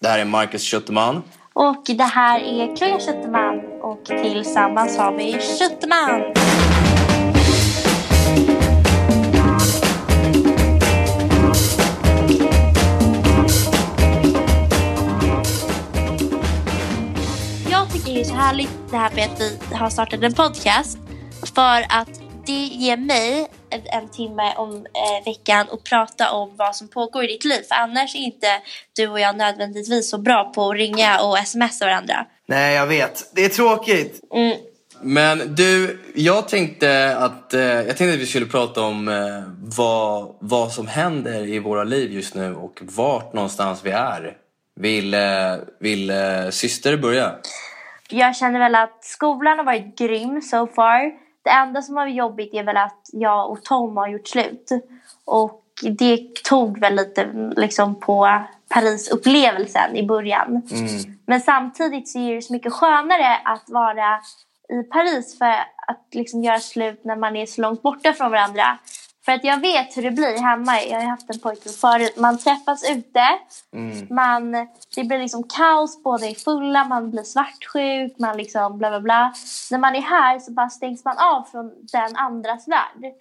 Det här är Marcus Schutterman. Och det här är Chloe Schuterman och tillsammans har vi Schuterman. Jag tycker det är så härligt det här med att vi har startat en podcast. För att det ger mig en, timme om eh, veckan att prata om vad som pågår i ditt liv. För annars är inte du och jag nödvändigtvis så bra på att ringa och smsa varandra. Nej, jag vet. Det är tråkigt. Mm. Men du, jag tänkte att, eh, jag tänkte att vi skulle prata om eh, vad, vad som händer i våra liv just nu och vart någonstans vi är. Vill, eh, vill syster börja? Jag känner väl att skolan har varit grym so far. Det enda som har varit jobbigt är väl att jag och Tom har gjort slut. Och det tog väl lite liksom på Paris-upplevelsen i början. Men samtidigt så är det så mycket skönare att vara i Paris för att liksom göra slut när man är så långt borta från varandra. För att jag vet hur det blir hemma. Jag har haft en pojkvän förut. Man träffas ute. Man, det blir liksom kaos. Båda är fulla. Man blir svartsjuk. Man liksom bla bla bla. När man är här så bara stängs man av från den andras värld.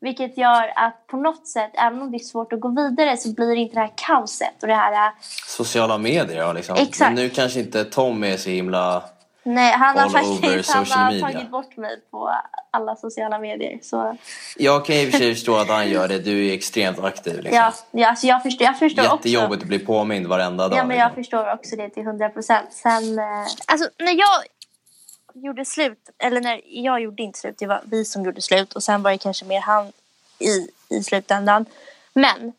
Vilket gör att på något sätt, även om det är svårt att gå vidare så blir det inte det här kaoset och det här... Sociala medier ja, liksom. Exakt. Men nu kanske inte Tom är så himla... Nej, han har faktiskt han har tagit bort mig på alla sociala medier. Så Jag kan i och för sig förstå att han gör det. Du är extremt aktiv. Liksom. ja, ja alltså jag förstår, jag förstår också. Jättejobbigt att bli påmind varenda dag. Ja, men jag liksom. förstår också det till hundra procent. Sen, eh, alltså när jag gjorde slut, eller när jag gjorde inte slut, det var vi som gjorde slut och sen var det kanske mer han i, i slutändan. Men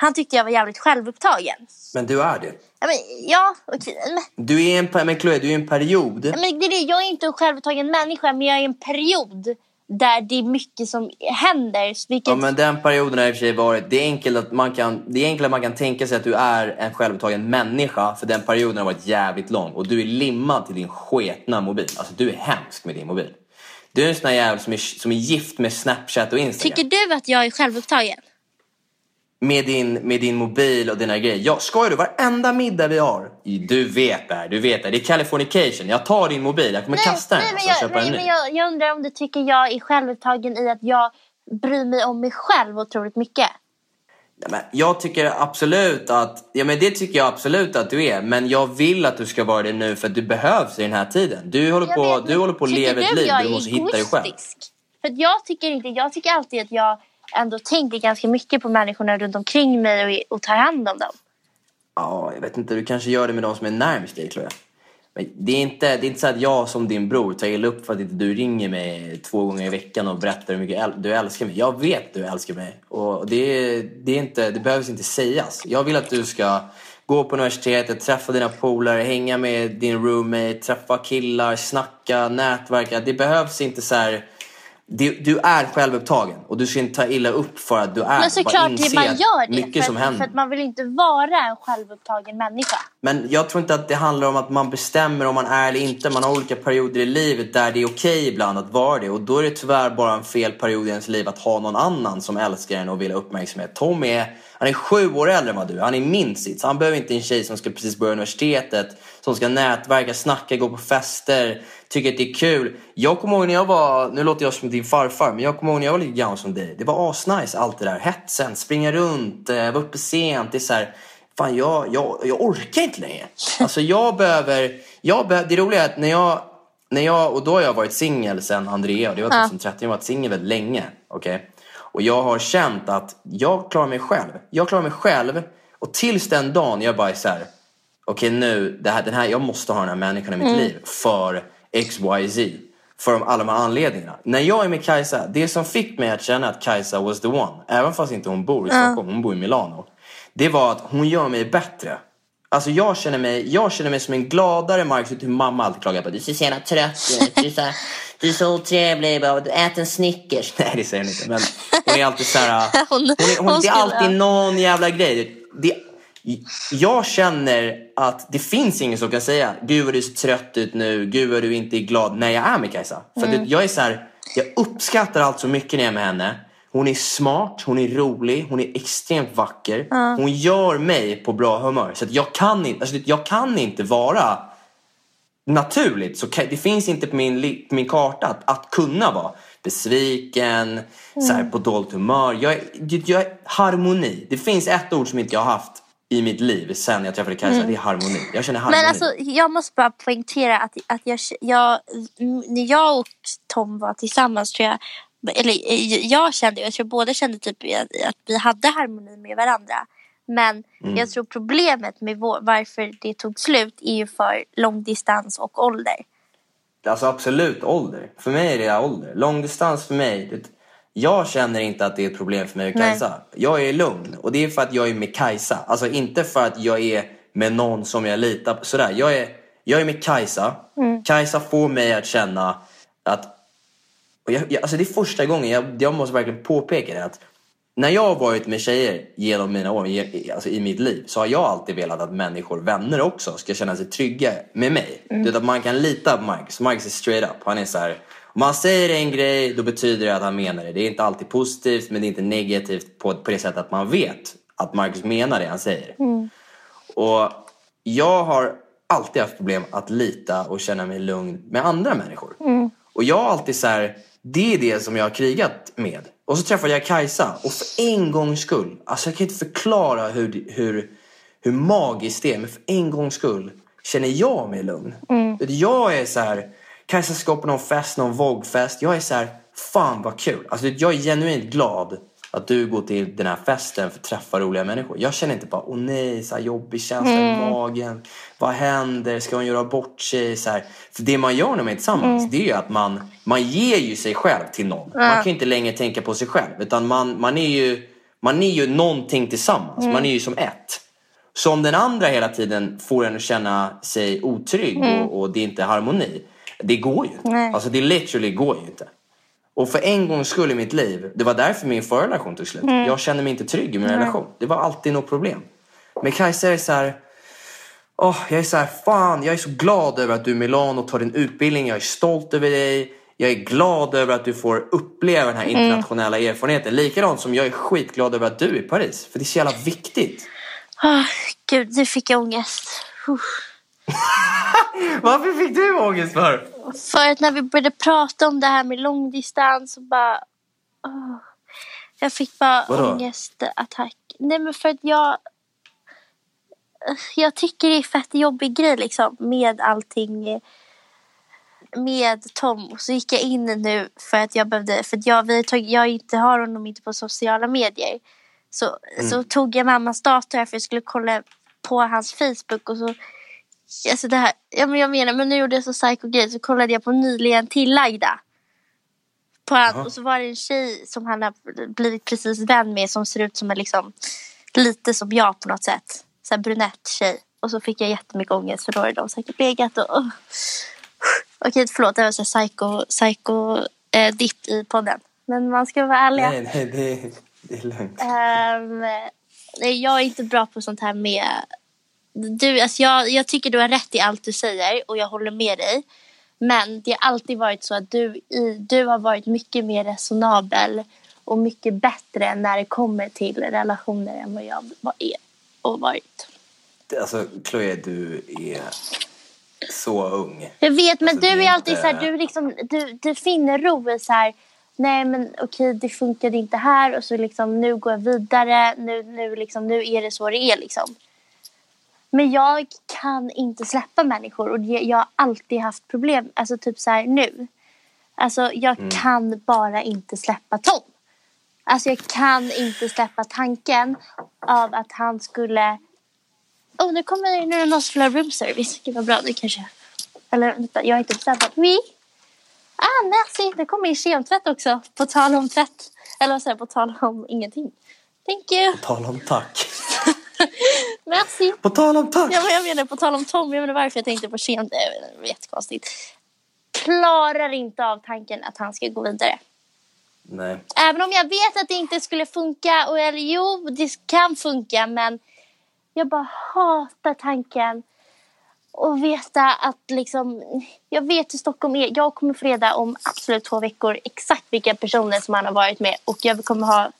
han tyckte jag var jävligt självupptagen. Men du är det. Ja, men, ja okej. Men, Du är en, men Chloe, du är en period. men det är det, jag är inte en självupptagen människa, men jag är en period där det är mycket som händer. Vilket, Ja, men den perioden har i och för sig varit... Det är, enkelt att man kan, det är enkelt att man kan tänka sig att du är en självupptagen människa för den perioden har varit jävligt lång och du är limmad till din sketna mobil. Alltså du är hemsk med din mobil. Du är en sån här jävel som är, som är gift med Snapchat och Instagram. Tycker du att jag är självupptagen? Med din, med din mobil och dina grejer. Jag skojar du? Varenda middag vi har. Du vet det här, du vet det. Det är Californication. Jag tar din mobil, jag kommer kasta den nej, men så jag, köpa nej, en men jag, jag undrar om du tycker jag är självupptagen i att jag bryr mig om mig själv otroligt mycket. Ja, men jag tycker absolut att, ja men det tycker jag absolut att du är. Men jag vill att du ska vara det nu för att du behövs i den här tiden. Du håller Jag på, vet, du men håller på att leva ett du liv du är måste hitta dig själv. egoistisk? För att jag tycker inte, jag tycker alltid att jag ändå tänker ganska mycket på människorna runt omkring mig och, och tar hand om dem. Ja, jag vet inte, du kanske gör det med de som är närmast dig Chloe. Men det är, inte, det är inte så att jag som din bror tar illa upp för att inte du ringer mig två gånger i veckan och berättar hur mycket du älskar mig. Jag vet att du älskar mig. Och det, det, är inte, det behövs inte sägas. Jag vill att du ska gå på universitetet, träffa dina polare, hänga med din roommate, träffa killar, snacka, nätverka. Det behövs inte så här... Du, du är självupptagen och du ska inte ta illa upp för att du är. Men såklart inse man gör det. Mycket För som händer. för att man vill inte vara en självupptagen människa. Men jag tror inte att det handlar om att man bestämmer om man är eller inte. Man har olika perioder i livet där det är okej ibland att vara det. Och då är det tyvärr bara en fel period i ens liv att ha någon annan som älskar en och vill ha uppmärksamhet. Tom är, han är sju år äldre än vad du är. Han är min sitt. Så han behöver inte en tjej som ska precis börja universitetet. Som ska nätverka, snacka, gå på fester. Tycker att det är kul. Jag kommer ihåg när jag var, nu låter jag som din farfar, men jag kommer ihåg när jag var lite gammal som dig. Det var asnice allt det där. Hetsen, springa runt, eh, vara uppe sent. Det är så här, fan jag, jag, jag orkar inte längre. Alltså jag behöver, jag behöver, det roliga är att när jag, när jag, och då har jag varit singel sen Andrea, det var 2013, jag har varit singel väldigt länge. okej? Och jag har känt att jag klarar mig själv. Jag klarar mig själv och tills den dagen jag bara är så här, okej nu, det här, den här, jag måste ha den här människan i mitt liv för XYZ. För de- alla de här anledningarna. När jag är med Kajsa, det som fick mig att känna att Kajsa was the one, även fast inte hon bor i Stockholm, hon bor i Milano. det var att hon gör mig bättre. Alltså jag känner mig, jag känner mig som en gladare Marcus hur mamma alltid klagar på. Du ser så jävla trött ut. Du är så, du är så otrevlig. Bara, Ät en Snickers. Nej det säger hon inte. Men hon är alltid så här. Hon- Hon är, hon, hon det är alltid någon jävla grej. Det, jag känner att det finns ingen som kan säga Gud vad du ser trött ut nu. Gud vad du inte är glad när jag är med Kajsa. För Mm. jag är så här, jag uppskattar allt så mycket när jag är med henne. Hon är smart, hon är rolig, hon är extremt vacker. Hon gör mig på bra humör. Så jag, kan inte, alltså, jag kan inte vara naturligt. Så det finns inte på min, på min karta att, att kunna vara besviken, så här, på dåligt humör. Jag, jag, är harmoni. Det finns ett ord som inte jag har haft i mitt liv sen jag träffade Kajsa. Det är harmoni. Jag känner harmoni. Men alltså, jag måste bara poängtera att, att jag, jag, när jag och Tom var tillsammans tror jag, eller jag kände, jag tror båda kände typ att, att vi hade harmoni med varandra. Men Mm. jag tror problemet med vår, varför det tog slut är ju för långdistans och ålder. Alltså absolut ålder. För mig är det ålder. Långdistans för mig. Det, jag känner inte att det är ett problem för mig och Nej. Kajsa. Jag är lugn. Och det är för att jag är med Kajsa. Alltså inte för att jag är med någon som jag litar på. Sådär. Jag är, jag är med Kajsa. Kajsa får mig att känna att... Jag, jag, alltså det är första gången, jag, jag måste verkligen påpeka det. Att när jag har varit med tjejer genom mina år, alltså i mitt liv, så har jag alltid velat att människor, vänner också, ska känna sig trygga med mig. Du vet att man kan lita på Marcus. Marcus är straight up. Han är så här, om han säger en grej, då betyder det att han menar det. Det är inte alltid positivt, men det är inte negativt på, på det sättet att man vet att Marcus menar det han säger. Och jag har alltid haft problem att lita och känna mig lugn med andra människor. Och jag har alltid så här, det är det som jag har krigat med. Och så träffade jag Kajsa och för en gångs skull, alltså jag kan inte förklara hur, hur, hur magiskt det är, men för en gångs skull känner jag mig lugn. Jag är så här, Kajsa ska på någon fest, någon vågfest. Jag är så här, fan vad kul. Alltså jag är genuint glad att du går till den här festen för att träffa roliga människor. Jag känner inte bara, åh nej, så här jobbig känsla i magen. Vad händer? Ska hon göra bort sig? Så här. För det man gör när man är tillsammans, det är ju att man, man ger ju sig själv till någon. Man kan ju inte längre tänka på sig själv. Utan man, man, är, ju, man är ju någonting tillsammans. Man är ju som ett. Så om den andra hela tiden får en att känna sig otrygg och, och det är inte harmoni. Det går ju inte. Nej. Alltså det literally går ju inte. Och för en gångs skull i mitt liv, det var därför min förra relation tog slut. Jag kände mig inte trygg i min relation. Det var alltid något problem. Men Kajsa är så här, åh, jag är så här, fan, jag är så glad över att du är i Milano och tar din utbildning. Jag är stolt över dig. Jag är glad över att du får uppleva den här internationella erfarenheten. Likadant som jag är skitglad över att du är i Paris. För det är så jävla viktigt. Ah, gud, nu fick jag ångest. Uff. Varför fick du ångest för? För att när vi började prata om det här med långdistans så bara... åh. jag fick bara Vadå? ångestattack. Nej men för att jag... Jag tycker det är fett jobbig grej liksom med allting med Tom. Och så gick jag in nu för att jag behövde, för att jag, vi tog, jag inte har honom inte på sociala medier. Så, så tog jag mammas dator här för jag skulle kolla på hans Facebook och så Alltså det här, ja, men jag menar, men nu gjorde jag så psycho grej så kollade jag på nyligen tillagda. På han, och så var det en tjej som han har blivit precis vän med som ser ut som en liksom lite som jag på något sätt. Så här brunett tjej. Och så fick jag jättemycket ångest för då är de säkert legat och... och Okej förlåt, det var så psycho, psycho eh, dipp i podden. Men man ska vara ärlig. Nej, nej, det är, det är lugnt. Nej, jag är inte bra på sånt här med... Du, alltså jag, jag tycker du har rätt i allt du säger och jag håller med dig. Men det har alltid varit så att du, i, du har varit mycket mer resonabel och mycket bättre när det kommer till relationer än vad jag var, är och varit. Alltså, Chloé, du är så ung. Jag vet, men Alltså, du är alltid inte- så här, du, liksom, du, du finner ro i så här, nej men okej det funkade inte här och så liksom nu går jag vidare, nu, nu, liksom, nu är det så det är liksom. Men jag kan inte släppa människor och jag har alltid haft problem, alltså typ så här nu. Alltså jag Mm. kan bara inte släppa Tom. Alltså jag kan inte släppa tanken av att han skulle Oh, nu kommer nu det någon som room service. Gud vad bra, det kanske... Eller vänta, jag är inte bestämd. Oui? Ah, merci. Det kommer in kemtvätt också. På tal om tvätt. Eller vad säger jag? På tal om ingenting. Thank you. Tala om tack. Alltså, På tal om touch. Ja, men jag menar på tal om Tom, jag menar varför jag tänkte på sent, det var jättekonstigt. Klarar inte av tanken att han ska gå vidare. Nej. Även om jag vet att det inte skulle funka, och eller jo, det kan funka, men jag bara hatar tanken. Och veta att liksom, jag vet hur Stockholm är. Jag kommer få reda om absolut två veckor exakt vilka personer som han har varit med. Och jag kommer ha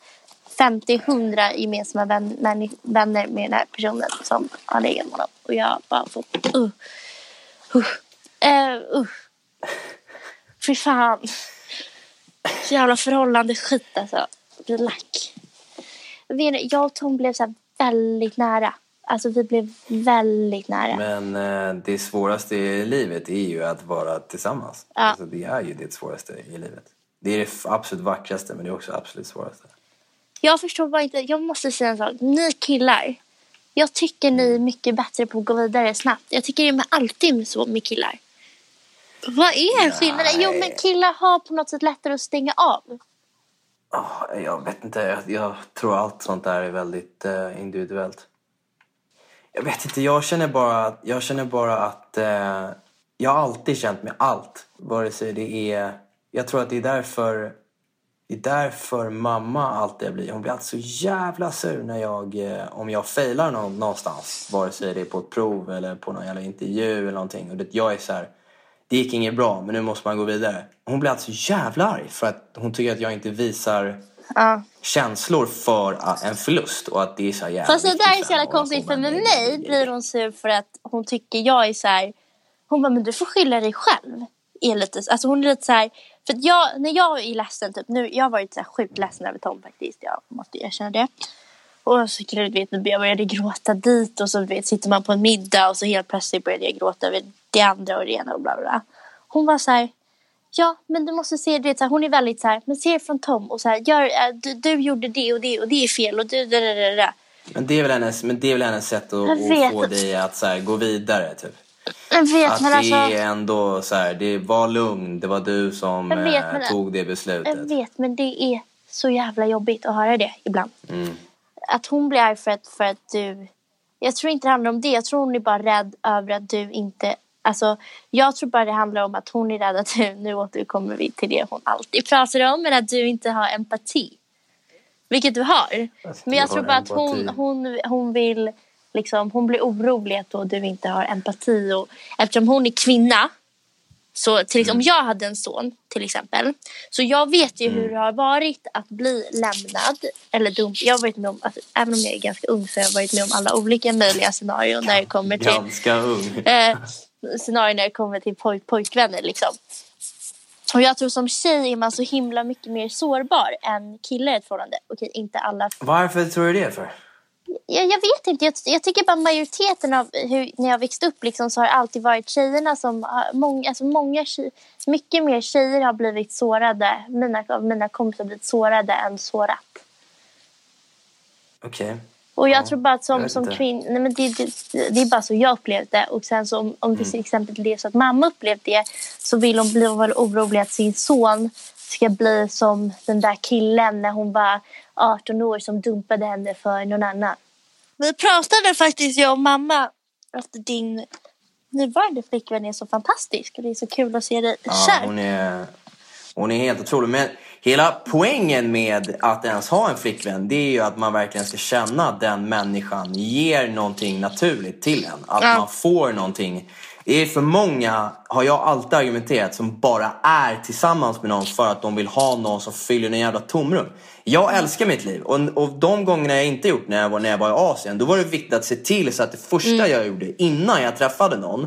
50-100 gemensamma vänner, vänner med den här personen som har legat med honom. Och jag har bara fått, uh, uh, uh, uh. Fy fan. Så jävla förhållande skit alltså. Blir lack. Jag och Tom blev så väldigt nära. Alltså vi blev väldigt nära. Men eh, det svåraste i livet är ju att vara tillsammans. Ja. Alltså, det är ju det svåraste i livet. Det är det absolut vackraste men det är också absolut svåraste. Jag förstår bara inte. Jag måste säga en sak. Ni killar. Jag tycker ni är mycket bättre på att gå vidare snabbt. Jag tycker det är alltid så med killar. Vad är skillnaden? Jo men killar har på något sätt lättare att stänga av. Ah, jag vet inte, jag, jag tror allt sånt där är väldigt eh, individuellt. Jag vet inte, jag känner bara, jag känner bara att eh, jag har alltid känt med allt. Vare sig det är, jag tror att det är därför, det är därför mamma alltid blir, hon blir alltid så jävla sur när jag, eh, om jag failar nå- någonstans. Vare sig det är på ett prov eller på någon jävla intervju eller någonting. Och det, jag är så här, det gick inget bra men nu måste man gå vidare. Hon blir alltså jävla arg för att hon tycker att jag inte visar Ja. känslor för att- en förlust och att det är så här jävla Fast det där är så jävla hålla konstigt för med mig blir hon sur för att hon tycker jag är så här. Hon bara, men du får skylla dig själv. Är lite, alltså hon är lite så här. För att jag, när jag är ledsen, typ, nu, jag har varit så här sjukt ledsen över Tom faktiskt. Jag måste erkänna det. Och så du vet, jag började gråta dit och så vet, sitter man på en middag och så helt plötsligt började jag gråta över det andra och det ena och bla bla bla. Hon var så här. Ja, men du måste se det. Så här, hon är väldigt så här, men se från Tom och så här, gör, äh, du, du gjorde det och det och det är fel och du, da, da, da. Men det är väl hennes, men det är väl hennes sätt att, att få dig att så här, gå vidare typ. Jag vet, Att men det alltså. är ändå så här, det var lugn, det var du som Jag vet, eh, men- tog det beslutet. Jag vet, men det är så jävla jobbigt att höra det ibland. Mm. Att hon blir arg för att, för att du... Jag tror inte det handlar om det. Jag tror hon är bara rädd över att du inte... Alltså, jag tror bara det handlar om att hon är rädd att du... Nu återkommer vi till det hon alltid pratar om. Men att du inte har empati. Vilket du har. Men jag tror bara att empati. hon, hon, hon vill... Liksom, hon blir orolig att du inte har empati. Och, eftersom hon är kvinna så till exempel, om jag hade en son till exempel. Så jag vet ju hur det har varit att bli lämnad eller dum. Jag har varit med om, alltså, även om jag är ganska ung så har jag varit med om alla olika möjliga scenarion när det kommer till Ganska ung. eh, scenarion när det kommer till poj pojkvänner liksom. Och jag tror som tjej är man så himla mycket mer sårbar än kille i ett förhållande. Okej, inte alla Varför tror du det för? Jag, jag vet inte. Jag, jag tycker bara majoriteten av hur, när jag växte upp liksom, så har det alltid varit tjejerna som många, alltså många tjej, mycket mer tjejer har blivit sårade. Mina, av mina kompisar har blivit sårade än sårat. Okej. Och jag Ja, tror bara att som, som kvinna, nej men det, det, det är bara så jag upplevde det. Och sen så om, om Mm. det till exempel är så att mamma upplevde det så vill hon bli väl orolig att sin son ska bli som den där killen när hon var 18 år som dumpade henne för någon annan. Vi pratade faktiskt jag och mamma efter din nuvarande flickvän är så fantastisk och det är så kul att se dig Ja, kär. hon är, hon är helt otrolig. Men hela poängen med att ens ha en flickvän det är ju att man verkligen ska känna att den människan ger någonting naturligt till en. Att Ja. man får någonting. Det är för många, har jag alltid argumenterat, som bara är tillsammans med någon för att de vill ha någon som fyller en jävla tomrum. Jag älskar mitt liv och, och de gångerna jag inte gjort när jag, var, när jag var i Asien, då var det viktigt att se till så att det första jag gjorde innan jag träffade någon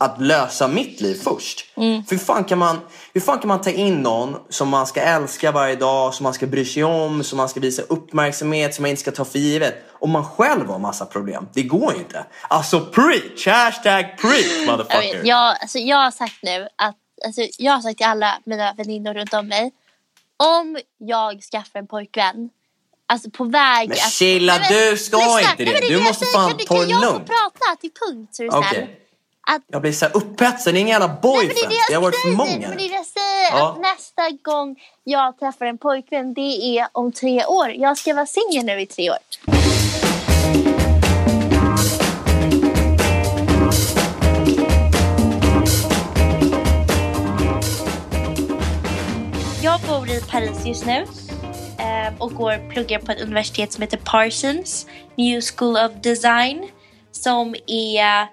att lösa mitt liv först. För hur fan, kan man, hur fan kan man ta in någon som man ska älska varje dag, som man ska bry sig om, som man ska visa uppmärksamhet, som man inte ska ta för givet. Om man själv har massa problem. Det går ju inte. Alltså preach! Hashtag preach Jag, motherfucker. jag, alltså, jag har sagt nu att alltså, jag har sagt till alla mina väninnor runt om mig. Om jag skaffar en pojkvän Alltså på väg Men att... chilla, Nej, du ska lyssna. inte Nej, det. Du det måste fan Kan du- ta Kan det jag få lugnt. prata till punkt så du snäll? att... Jag blir så här upphetsad, det är inga jävla boyfriend. Nej, det, det, har varit för många. Men det jag säger, ja. att nästa gång jag träffar en pojkvän det är om tre år. Jag ska vara singel nu i tre år. Jag bor i Paris just nu eh, och går pluggar på ett universitet som heter Parsons New School of Design som är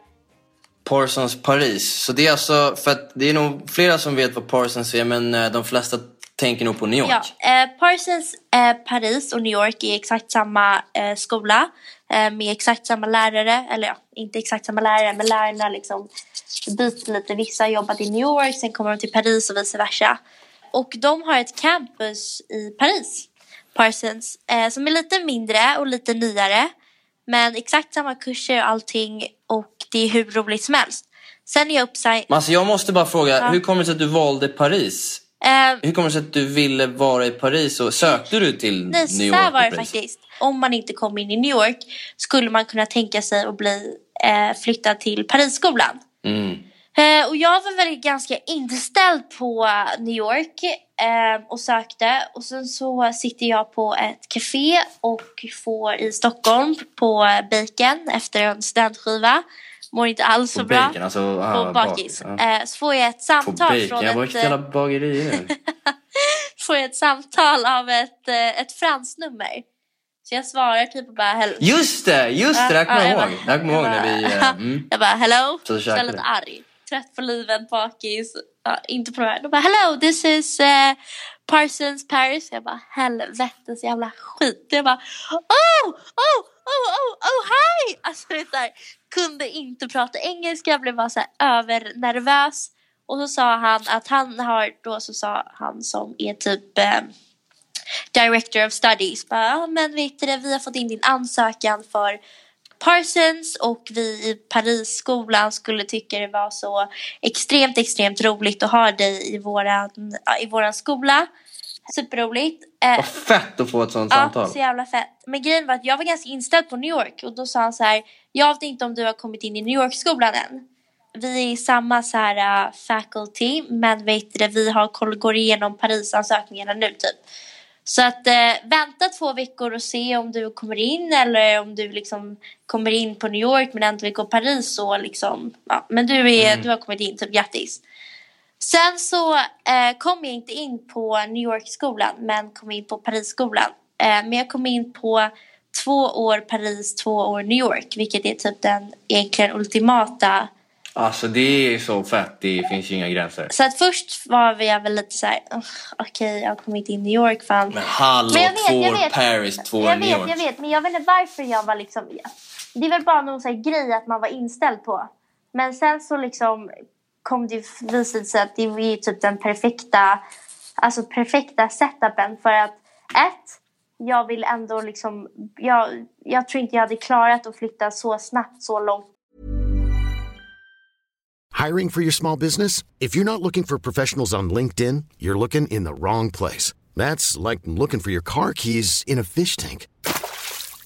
Parsons Paris. Så det är alltså, för att det är nog flera som vet vad Parsons är men eh, de flesta tänker nog på New York. Ja, eh, Parsons eh, Paris och New York är exakt samma eh, skola eh, med exakt samma lärare, eller ja, inte exakt samma lärare men lärarna liksom byter lite. Vissa har jobbat i New York, sen kommer de till Paris och vice versa. Och de har ett campus i Paris, Parsons, eh, som är lite mindre och lite nyare. Men exakt samma kurser och allting och det är hur roligt som helst. Sen är jag uppsigned... Men alltså jag måste bara fråga, Ja. hur kommer det sig att du valde Paris? Eh, Hur kommer det sig att du ville vara i Paris och sökte du till Nej, New så York? här var det faktiskt. Om man inte kom in i New York skulle man kunna tänka sig att bli eh, flyttad till Parisskolan. Mm. Eh, och jag var väl ganska inställd på New York eh, och sökte. Och sen så sitter jag på ett café och får i Stockholm på Bacon efter en studentskiva. Mår inte alls så bra. bacon, alltså, på bakis. bak- ja. Eh, så får jag ett samtal bacon? från Jag ett... vilket jävla bageri får jag ett samtal av ett, eh, ett franskt nummer. Så jag svarar typ och bara hello. Just det, just det, det kommer jag Ja, ihåg. Här kommer jag ihåg när vi... eh, Mm. Jag bara hello. Så jag lite arg. Trött på livet, bakis. Ja, inte på det här. De bara hello this is eh, Parsons Paris. Jag bara helvetes jävla skit. Jag bara oh, oh, oh, oh, oh hi. Alltså det där. Kunde inte prata engelska. Jag blev bara så här övernervös. Och så sa han att han har, då så sa han som är typ eh, Director of Studies. Bara, ja men vet du vi har fått in din ansökan för Parsons och vi i Parisskolan skulle tycka det var så extremt, extremt roligt att ha dig i våran, i våran skola. Superroligt. Eh, Vad fett att få ett sånt Ja, samtal. så jävla fett. Men grejen var att jag var ganska inställd på New York och då sa han så här, jag vet inte om du har kommit in i New York-skolan än. Vi är i samma så här uh, faculty, men vet du vi har, går igenom Paris-ansökningarna nu typ. Så att eh, vänta två veckor och se om du kommer in eller om du liksom kommer in på New York men ändå vill gå Paris så liksom, ja, men du, är, du har kommit in, typ grattis. Sen så eh, kom jag inte in på New York-skolan men kom in på Paris-skolan. Eh, men jag kom in på två år Paris, två år New York vilket är typ den egentligen ultimata. Alltså det är så fett, det finns ju inga gränser. Så att först var jag väl lite så här, "Ugh, okej jag har kommit in New York fan. Men hallå, Men jag vet, två jag år vet. Paris, två år jag New vet, York. jag vet, men jag vet inte varför jag var liksom... Det är väl bara någon här grej att man var inställd på. Men sen så liksom kom det visa sig att det var ju typ den perfekta, alltså perfekta setupen för att ett, jag vill ändå liksom, jag, jag tror inte jag hade klarat att flytta så snabbt så långt Hiring for your small business? If you're not looking for professionals on LinkedIn, you're looking in the wrong place. That's like looking for your car keys in a fish tank.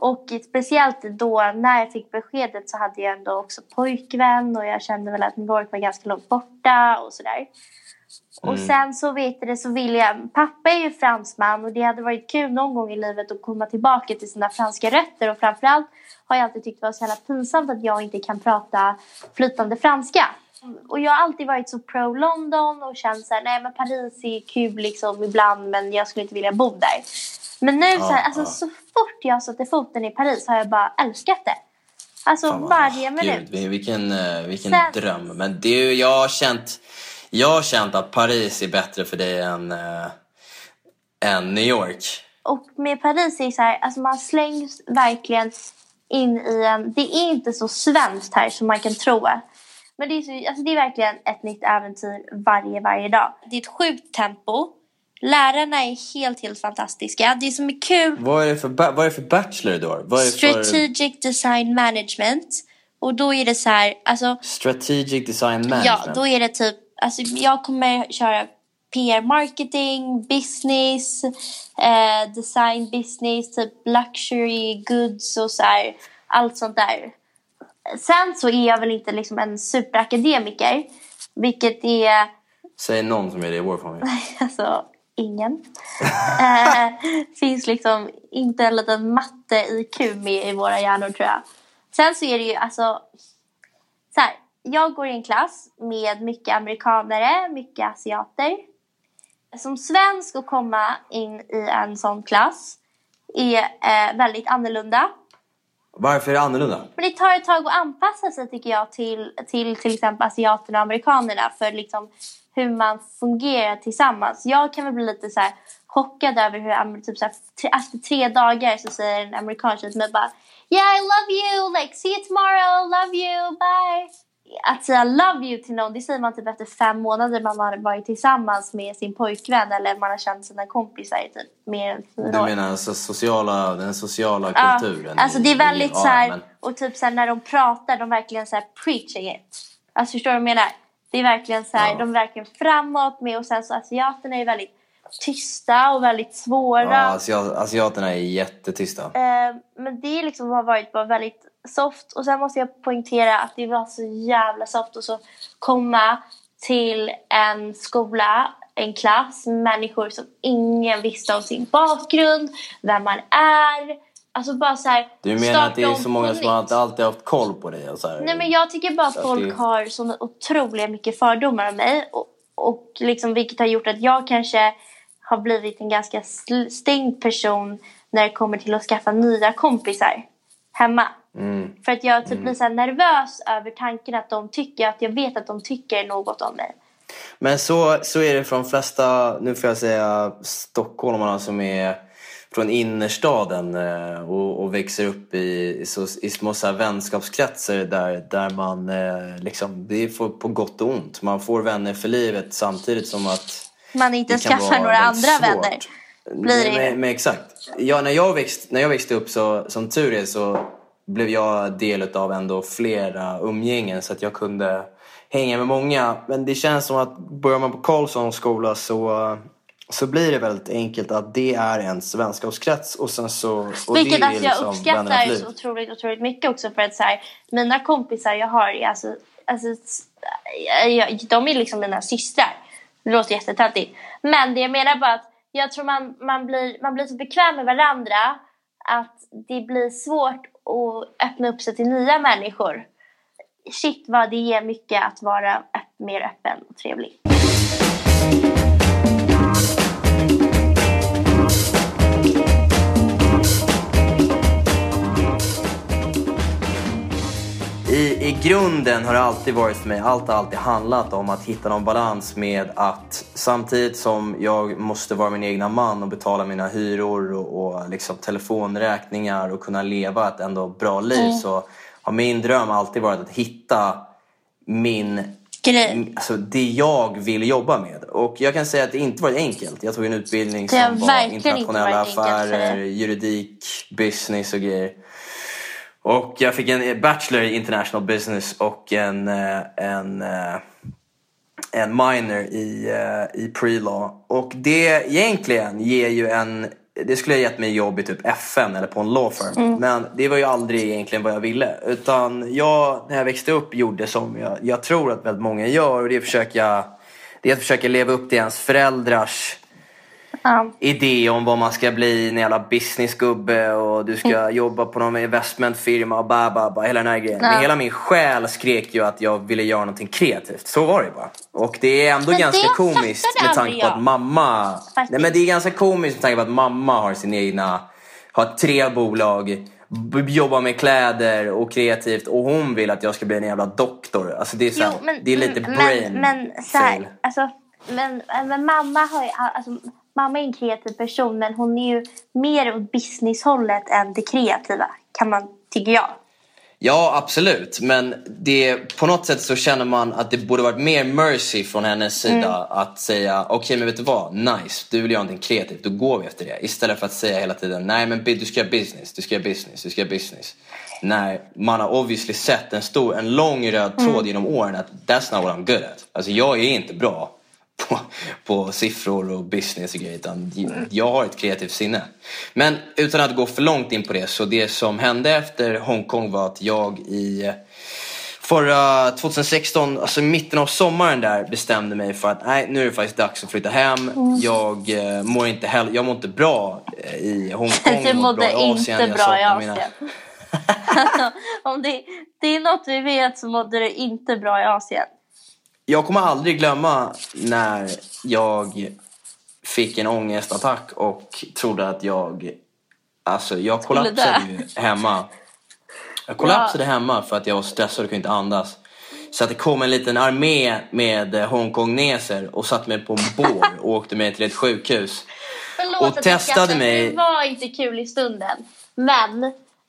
Och speciellt då när jag fick beskedet så hade jag ändå också pojkvän och jag kände väl att New York var ganska långt borta och sådär. Och sen så vet det så vill jag, pappa är ju fransman och det hade varit kul någon gång i livet att komma tillbaka till sina franska rötter och framförallt har jag alltid tyckt det var så jävla pinsamt att jag inte kan prata flytande franska. Och jag har alltid varit så pro London och känt såhär, nej men Paris är kul liksom ibland men jag skulle inte vilja bo där. Men nu så, här, alltså, så fort jag satte foten i Paris har jag bara älskat det. Alltså Fan, varje minut. Gud, vilken, eh, vilken Sen- dröm. Men det, jag, har känt, jag har känt att Paris är bättre för dig än, äh, än New York. Och med Paris är det så här, alltså man slängs verkligen in i en... Det är inte så svenskt här som man kan tro. Men det är, så, alltså det är verkligen ett nytt äventyr varje, varje dag. Det är ett sjukt tempo. Lärarna är helt, helt fantastiska. Det som är kul... Vad är det för, vad är det för bachelor har? Vad är det för Strategic Design Management. Och då är det så här, alltså... strategic design management? Ja, då är det typ, alltså jag kommer köra PR marketing, business, eh, design business, typ luxury goods och så här, allt sånt där. Sen så är jag väl inte liksom en superakademiker, vilket är Säg någon som är det i vår familj. alltså ingen. eh, finns liksom inte en liten matte-IQ med i våra hjärnor tror jag. Sen så är det ju alltså så här, jag går i en klass med mycket amerikanare, mycket asiater. Som svensk att komma in i en sån klass är eh, väldigt annorlunda. Varför är det annorlunda? Men det tar ett tag att anpassa sig tycker jag till till, till exempel asiaterna och amerikanerna för liksom hur man fungerar tillsammans. Jag kan väl bli lite så här chockad över hur typ så här, efter tre dagar så säger en amerikan till mig bara Yeah I love you, like see you tomorrow, love you, bye. Att säga love you till någon det säger man typ efter fem månader man har varit tillsammans med sin pojkvän eller man har känt sina kompisar i typ mer än fyra Du år. menar alltså sociala, den sociala Ja, kulturen? alltså i- det är i- väldigt ja, så här, men- och typ så här, när de pratar, de verkligen så här preaching it. Alltså förstår du vad jag menar? Det är verkligen så här, Ja. de är verkligen framåt med och sen så asiaterna är väldigt tysta och väldigt svåra. Ja, asiat, asiaterna är jättetysta. Eh, men det liksom har varit bara väldigt soft. Och sen måste jag poängtera att det var så jävla soft att så komma till en skola, en klass, människor som ingen visste om sin bakgrund, vem man är. Alltså bara så här, Du menar att det är så många som nytt. alltid, haft koll på dig? Och så här. Nej men jag tycker bara att folk har så otroligt mycket fördomar om mig. Och, och liksom, vilket har gjort att jag kanske har blivit en ganska stängd person när det kommer till att skaffa nya kompisar hemma. Mm. För att jag typ blir så nervös över tanken att de tycker att jag vet att de tycker något om mig. Men så, så är det för de flesta, nu får jag säga stockholmarna som är från innerstaden eh, och, och växer upp i, i, så, i små så vänskapskretsar där, där man eh, liksom, det är på gott och ont. Man får vänner för livet samtidigt som att Man inte skaffar några andra svårt. vänner. Blir det men, men exakt. Ja, när, jag växt, när jag växte upp så, som tur är så blev jag del av ändå flera umgängen så att jag kunde hänga med många. Men det känns som att börjar man på Karlssons skola så, så blir det väldigt enkelt att det är ens vänskapskrets och sen så... Och Vilket det alltså jag liksom uppskattar så otroligt, otroligt mycket också för att så här, mina kompisar jag har alltså, alltså jag, de är liksom mina systrar. Det låter jättetöntigt. Men det jag menar bara att jag tror man, man, blir, man blir så bekväm med varandra att det blir svårt att öppna upp sig till nya människor. Shit vad det ger mycket att vara öpp- mer öppen och trevlig. I, I grunden har det alltid varit för mig, allt har alltid handlat om att hitta någon balans med att samtidigt som jag måste vara min egna man och betala mina hyror och, och liksom telefonräkningar och kunna leva ett ändå bra liv så har min dröm alltid varit att hitta min Grej. Alltså det jag vill jobba med. Och jag kan säga att det inte varit enkelt. Jag tog en utbildning som var internationella affärer, juridik, business och grejer. Och jag fick en bachelor i international business och en, eh, en, eh, en minor i, eh, i pre-law. Och det egentligen ger ju en... Det skulle ha gett mig jobb i typ FN eller på en law firm. Mm. Men det var ju aldrig egentligen vad jag ville. Utan jag, när jag växte upp, gjorde som jag, jag tror att väldigt många gör. Och det är, att försöka, det är att försöka leva upp till ens föräldrars Ja. idé om vad man ska bli, en jävla businessgubbe och du ska jobba på någon investmentfirma och ba, ba, ba, hela den här grejen. Ja. Men hela min själ skrek ju att jag ville göra någonting kreativt. Så var det bara. Och det är ändå Men ganska komiskt med tanke på att mamma... Faktiskt. Nej men det är ganska komiskt med tanke på att mamma har sin egna... Har tre bolag, jobbar med kläder och kreativt och hon vill att jag ska bli en jävla doktor. Alltså det är, så här, det är lite men, brain men, så här, alltså, men, men mamma har ju, alltså, mamma är en kreativ person men hon är ju mer åt businesshållet än det kreativa kan man tycker jag. Ja, absolut. Men det, på något sätt så känner man att det borde varit mer mercy från hennes sida Mm. att säga okej men vet du vad, nice, du vill göra någonting kreativt, då går vi efter det. Istället för att säga hela tiden nej men du ska göra business, du ska göra business, du ska göra business. När man har obviously sett en, stor, en lång röd tråd Mm. genom åren att that's not what I'm good at. Alltså jag är inte bra på, siffror och business och grejer. Utan jag har ett kreativt sinne. Men utan att gå för långt in på det. Så det som hände efter Hongkong var att jag i förra 2016, alltså i mitten av sommaren där bestämde mig för att nej, nu är det faktiskt dags att flytta hem. Jag eh, mår inte heller, jag mår inte bra eh, i Hongkong. Du mådde inte bra i Asien. mina- om det, det är något vi vet så mådde du inte bra i Asien. Jag kommer aldrig glömma när jag fick en ångestattack och trodde att jag... Alltså jag kollapsade ju hemma. Jag kollapsade hemma för att jag var stressad och kunde inte andas. Så att det kom en liten armé med Hongkongneser och satte mig på en bår och åkte mig till ett sjukhus. Förlåt Och testade mig- Det var inte kul i stunden. Men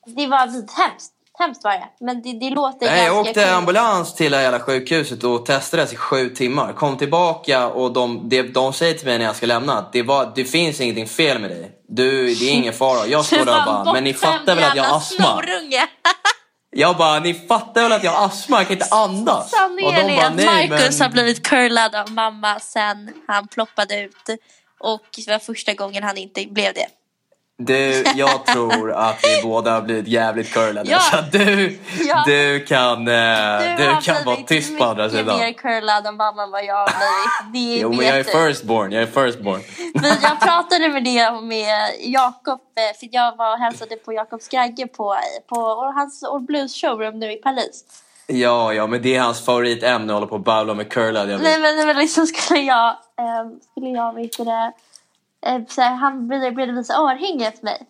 det var hemskt. Hemskt var det. Men det, det låter Nej, jag ganska åkte kul. ambulans till det här jävla sjukhuset och testades i sju timmar. Kom tillbaka och de, de, de säger till mig när jag ska lämna att det, var, det finns ingenting fel med dig. Du, det är ingen fara. Jag står där och bara, men ni fattar väl att jag har astma? Jag bara, ni fattar väl att jag har astma? Jag kan inte andas. Sanningen är att Marcus men... har blivit curlad av mamma sen han ploppade ut. Och det var första gången han inte blev det. Du, jag tror att vi båda har blivit jävligt curlade. Ja. Så du, Ja. du kan, eh, du, har kan vara blivit tyst på andra sidan. mer curlad än mamma vad jag har blivit. Det Jo, men jag är du. firstborn. Jag är firstborn. Men jag pratade med det med Jakob, eh, för jag var och hälsade på Jakob Skragge på, på hans Old Blues showroom nu i Paris. Ja, ja, men det är hans favoritämne att hålla på och babbla med curlad. Nej men, men liksom skulle jag, eh, skulle jag vet du det, eh, så här, han började visa örhänge för mig.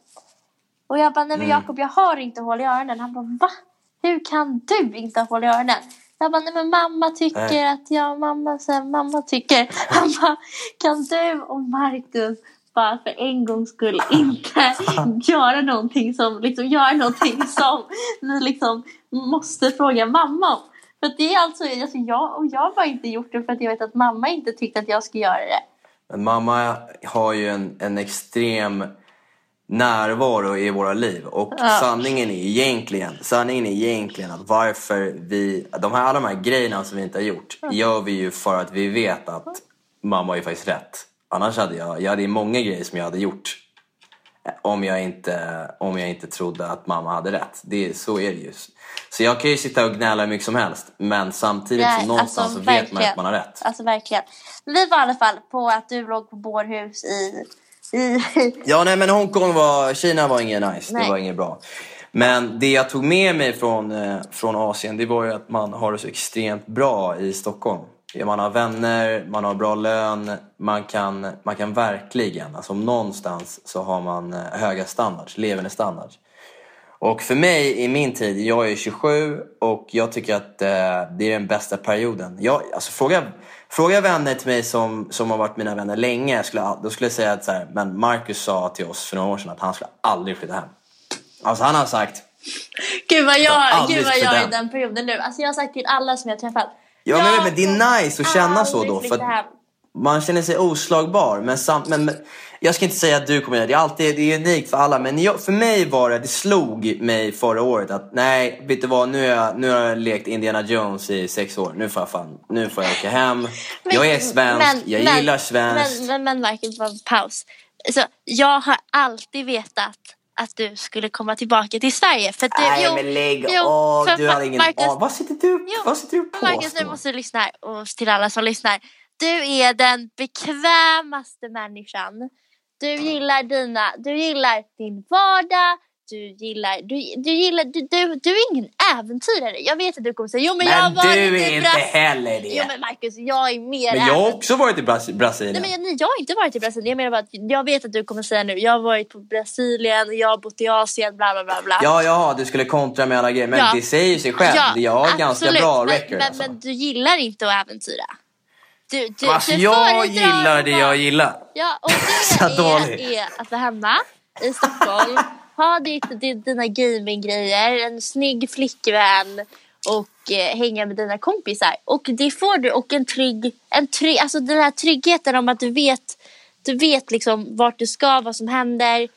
Och jag bara, nej men Mm. Jakob jag har inte hål i öronen. Han bara, va? Hur kan du inte ha hål i öronen? Jag bara, nej men mamma tycker Nej. att jag, mamma, så här, mamma tycker. Han bara, kan du och Marcus bara för en gångs skull inte göra någonting som, liksom göra någonting som ni liksom måste fråga mamma om. För det är alltså, alltså jag, och jag har bara inte gjort det för att jag vet att mamma inte tyckte att jag skulle göra det. Men mamma har ju en, en extrem närvaro i våra liv. Och Ja. sanningen är egentligen, sanningen är egentligen att varför vi, de här, alla de här grejerna som vi inte har gjort, gör vi ju för att vi vet att mamma har ju faktiskt rätt. Annars hade jag, jag hade många grejer som jag hade gjort. Om jag inte, om jag inte trodde att mamma hade rätt. Det, så är det ju. Så jag kan ju sitta och gnälla hur mycket som helst. Men samtidigt Nej, så någonstans alltså, så vet man att man har rätt. Alltså verkligen. Vi var i alla fall på att du låg på bårhus i... i Ja, nej men Hongkong var, Kina var inget nice. Nej. Det var inget bra. Men det jag tog med mig från, eh, från Asien, det var ju att man har det så extremt bra i Stockholm. Man har vänner, man har bra lön, man kan, man kan verkligen, alltså någonstans så har man eh, höga standards, levande standards. Och för mig i min tid, jag är 27 och jag tycker att eh, det är den bästa perioden. Jag, alltså, fråga, fråga vänner till mig som, som har varit mina vänner länge, jag skulle, då skulle jag säga att så här, men Marcus sa till oss för några år sedan att han skulle aldrig flytta hem. Alltså han har sagt, Gud vad jag, gud vad jag är i den perioden nu. Alltså jag har sagt till alla som jag har träffat. Ja jag men, men det är nice att känna så då. För man känner sig oslagbar. Men, sam, men, men jag ska inte säga att du kommer göra det. Alltid det är unikt för alla. Men jag, för mig var det, det slog mig förra året att nej, vet du vad, nu, är jag, nu har jag lekt Indiana Jones i sex år. Nu får jag fan, nu får jag åka hem. jag är svensk, jag men- gillar svenskt. Men, men, men en paus. Alltså, jag har alltid vetat att du skulle komma tillbaka till Sverige. För du, nej jo, men lägg jo, av, du hade ingen Marcus. Vad sitter du, Jo, vad sitter du på? Marcus, nu måste du lyssna här. Och till alla som lyssnar. Du är den bekvämaste människan. Du gillar dina, du gillar din vardag. Du gillar, du, du gillar, du, du, du är ingen äventyrare. Jag vet att du kommer säga, jo men, jag har Men varit du i är inte heller det. Jo men Marcus, jag är mer Men jag har också varit i Bras- Brasilien. Nej, men jag, jag har inte varit i Brasilien. Jag menar bara att jag vet att du kommer säga nu. Jag har varit på Brasilien, jag har bott i Asien, bla bla bla. bla. Ja, ja, du skulle kontra med alla grejer. Men Ja. det säger sig själv. jag har ganska absolut. bra men, record. Men, alltså. men du gillar inte att äventyra. Du, du, alltså, du jag gillar det jag gillar. Ja, och det är, är att vara hemma i Stockholm ha ditt, ditt, dina gaminggrejer, en snygg flickvän och eh, hänga med dina kompisar. Och det får du. Och en trygg, en trygg, alltså den här tryggheten om att du vet, du vet liksom vart du ska, vad som händer.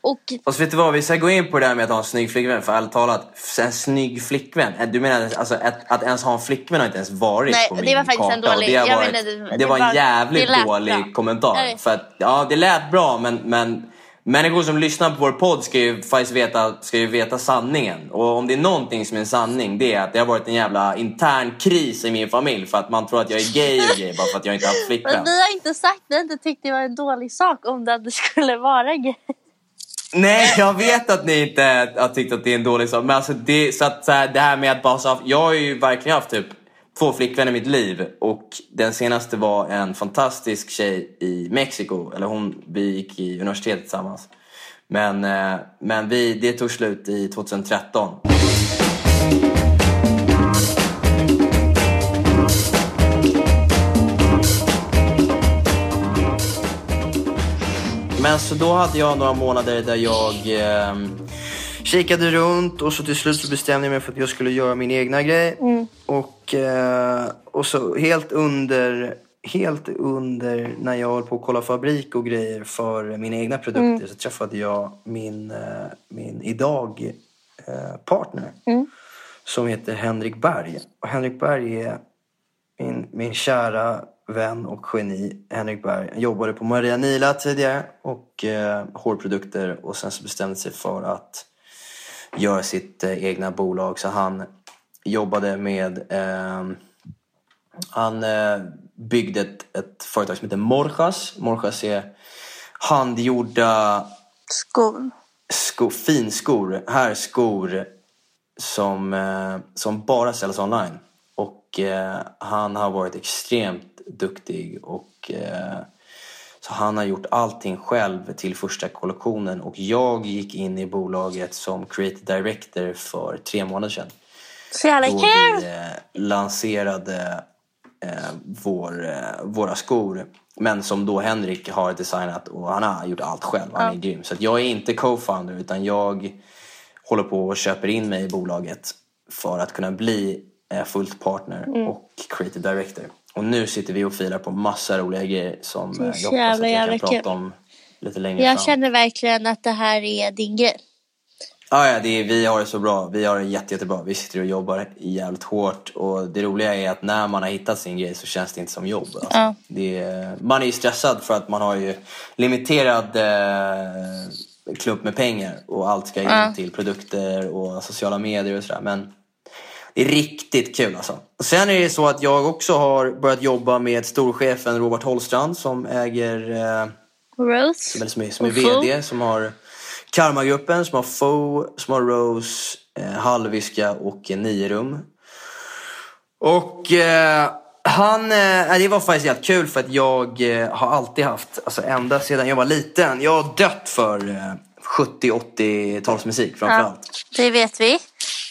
Och så vet du vad, vi ska gå in på det där med att ha en snygg flickvän. För ärligt talat, en snygg flickvän. Eh, Du menar alltså att, att ens ha en flickvän har inte ens varit Nej, på det min var faktiskt karta. en dålig- Det, varit, menar, det, det- det var en jävligt det dålig bra. kommentar. För att, ja, det lät bra men, men människor som lyssnar på vår podd ska ju faktiskt veta, ska ju veta sanningen. Och om det är någonting som är en sanning, det är att det har varit en jävla intern kris i min familj. För att man tror att jag är gay och gay bara för att jag inte har haft flickvän. Men vi har inte sagt, vi har inte tyckt det var en dålig sak om det, att det skulle vara gay. Nej, jag vet att ni inte har tyckt att det är en dålig sak. Men alltså det, så att, så här, det här med att bara... Så, jag har ju verkligen haft typ två flickvänner i mitt liv. Och den senaste var en fantastisk tjej i Mexiko. Eller hon, vi gick i universitetet tillsammans. Men, eh, men vi, det tog slut i 2013. Men så då hade jag några månader där jag eh, kikade runt och så till slut så bestämde jag mig för att jag skulle göra min egna grej. Mm. Och, eh, och så helt under, helt under när jag höll på att kolla fabrik och grejer för mina egna produkter så träffade jag min, eh, min idag eh, partner. Som heter Henrik Berg. Och Henrik Berg är min, min kära vän och geni Henrik Berg. Han jobbade på Maria Nila tidigare och eh, hårprodukter och sen så bestämde sig för att göra sitt eh, egna bolag. Så han jobbade med... Eh, han eh, byggde ett, ett företag som heter Morjas. Morjas är handgjorda Skor. sko, finskor, här skor som, eh, som bara säljs online. Och eh, han har varit extremt duktig och eh, så han har gjort allting själv till första kollektionen och jag gick in i bolaget som creative director för tre månader sedan. Så jävla Då kul! vi eh, lanserade eh, vår, eh, våra skor. Men som då Henrik har designat och han har gjort allt själv. Han är grym. Så jag är inte co-founder utan jag håller på och köper in mig i bolaget för att kunna bli eh, fullt partner Mm. och creative director. Och nu sitter vi och filar på massa roliga grejer som eh, jag hoppas att jag kan kul. prata om lite längre Jag fram. känner verkligen att det här är din grej. Ja, ja det är, vi har det så bra. Vi har det jätte, jättebra. Vi sitter och jobbar jävligt hårt. Och det roliga är att när man har hittat sin grej så känns det inte som jobb. Alltså. Ja. Är, man är ju stressad för att man har ju limiterad eh, klump med pengar. Och allt ska in Ja. till produkter och sociala medier och sådär. Men det är riktigt kul alltså. Och sen är det så att jag också har börjat jobba med storchefen Robert Holstrand som äger eh, Rose. som är, som är. VD, som har Karmagruppen, som har Fo, som har Rose, eh, Halviska och eh, Nierum. Och eh, han, eh, det var faktiskt helt kul för att jag eh, har alltid haft, alltså ända sedan jag var liten, jag har dött för eh, 70-80-talsmusik framförallt. Det vet vi.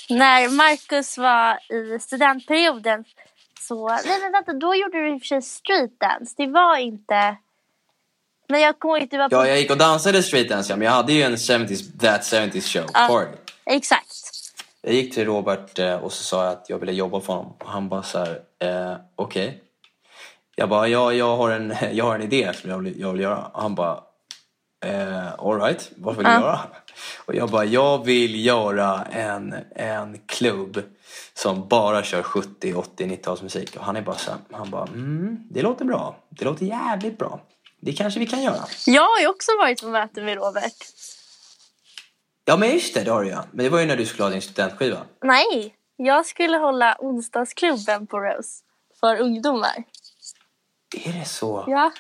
När Marcus var i studentperioden så... Nej men vänta, då gjorde du i och för sig streetdance. Det var inte... Men jag kommer ihåg du var på... Ja, jag gick och dansade streetdance, ja, men jag hade ju en 70s, that 70s show Ja. party. Exakt. Jag gick till Robert eh, och så sa jag att jag ville jobba för honom. Och han bara så här, eh, okej. Jag bara, ja, jag, har en, jag har en idé som jag vill, jag vill göra. Och han bara, eh, alright, vad vill du Ja. göra? Och jag bara, jag vill göra en, en klubb som bara kör 70, 80, 90-talsmusik. Och han är bara så här, han bara, mm, det låter bra. Det låter jävligt bra. Det kanske vi kan göra. Jag har ju också varit på möte med Robert. Ja men just det, det har du ja. Men det var ju när du skulle ha din studentskiva. Nej, jag skulle hålla onsdagsklubben på Rose. För ungdomar. Är det så? Ja.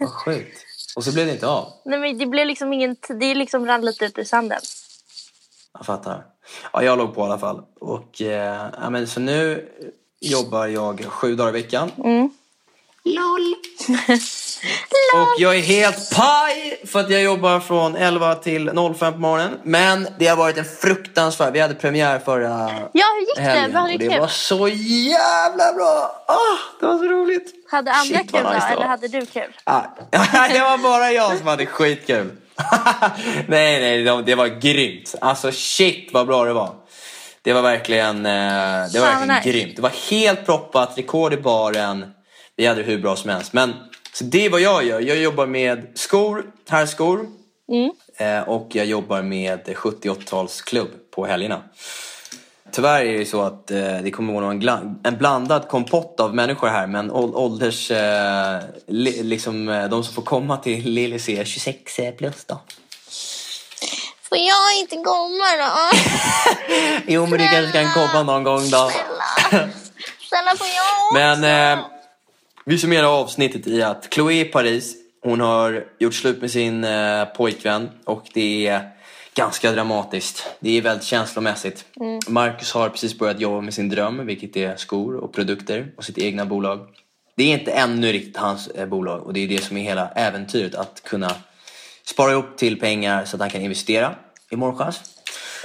Vad sjukt. Och så blev det inte av. Nej men det blev liksom ingen... Det liksom rann lite ut i sanden. Jag fattar. Ja, jag låg på i alla fall. Och, eh, ja, men, så nu jobbar jag sju dagar i veckan. LOL! Och jag är helt paj för att jag jobbar från 11 till 05 på morgonen. Men det har varit en fruktansvärd... Vi hade premiär förra Ja, hur gick det? helgen. Var det det kul? var så jävla bra! Ah, det var så roligt! Hade andra Shit, kul då? nice det Eller hade du kul? Ah, det var bara jag som hade skitkul. nej, nej, det, det var grymt. Alltså shit vad bra det var. Det var verkligen, eh, det var verkligen grymt. Det var helt proppat, rekord i baren. Vi hade det hur bra som helst. Men så det är vad jag gör. Jag jobbar med skor, herrskor. Eh, och jag jobbar med 70-80-talsklubb på helgerna. Tyvärr är det så att eh, det kommer att vara en, blandad kompott av människor här men ål- ålders... Eh, li- liksom, de som får komma till Lillis är 26 plus då. Får jag inte komma då? Jo men du kanske kan komma någon gång då. Snälla får jag också? Men eh, vi summerar avsnittet i att Chloé är i Paris. Hon har gjort slut med sin eh, pojkvän och det är ganska dramatiskt. Det är väldigt känslomässigt. Marcus har precis börjat jobba med sin dröm, vilket är skor och produkter och sitt egna bolag. Det är inte ännu riktigt hans eh, bolag och det är det som är hela äventyret. Att kunna spara ihop till pengar så att han kan investera i Morgonchans.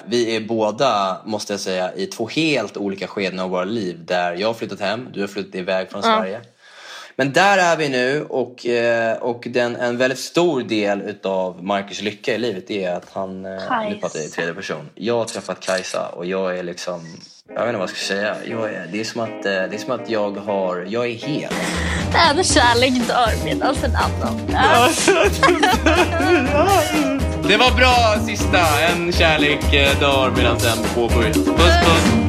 Vi är båda, måste jag säga, i två helt olika skeden av våra liv. Där jag har flyttat hem, du har flyttat iväg från Sverige. Men där är vi nu och, eh, och den, en väldigt stor del utav Marcus lycka i livet är att han, nu pratar jag i tredje person. Jag har träffat Kajsa och jag är liksom, jag vet inte vad jag ska säga. Jag är, det, är som att, eh, det är som att jag har, jag är hel. En kärlek dör medan en annan dör. Det var bra sista, en kärlek eh, dör medan den påbörjas. Puss puss!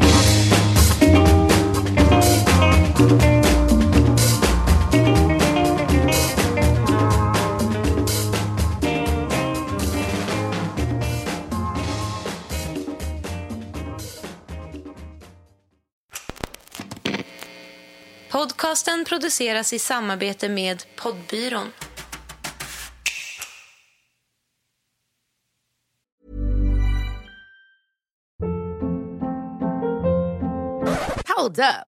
Podcasten produceras i samarbete med Poddbyrån. Hold up.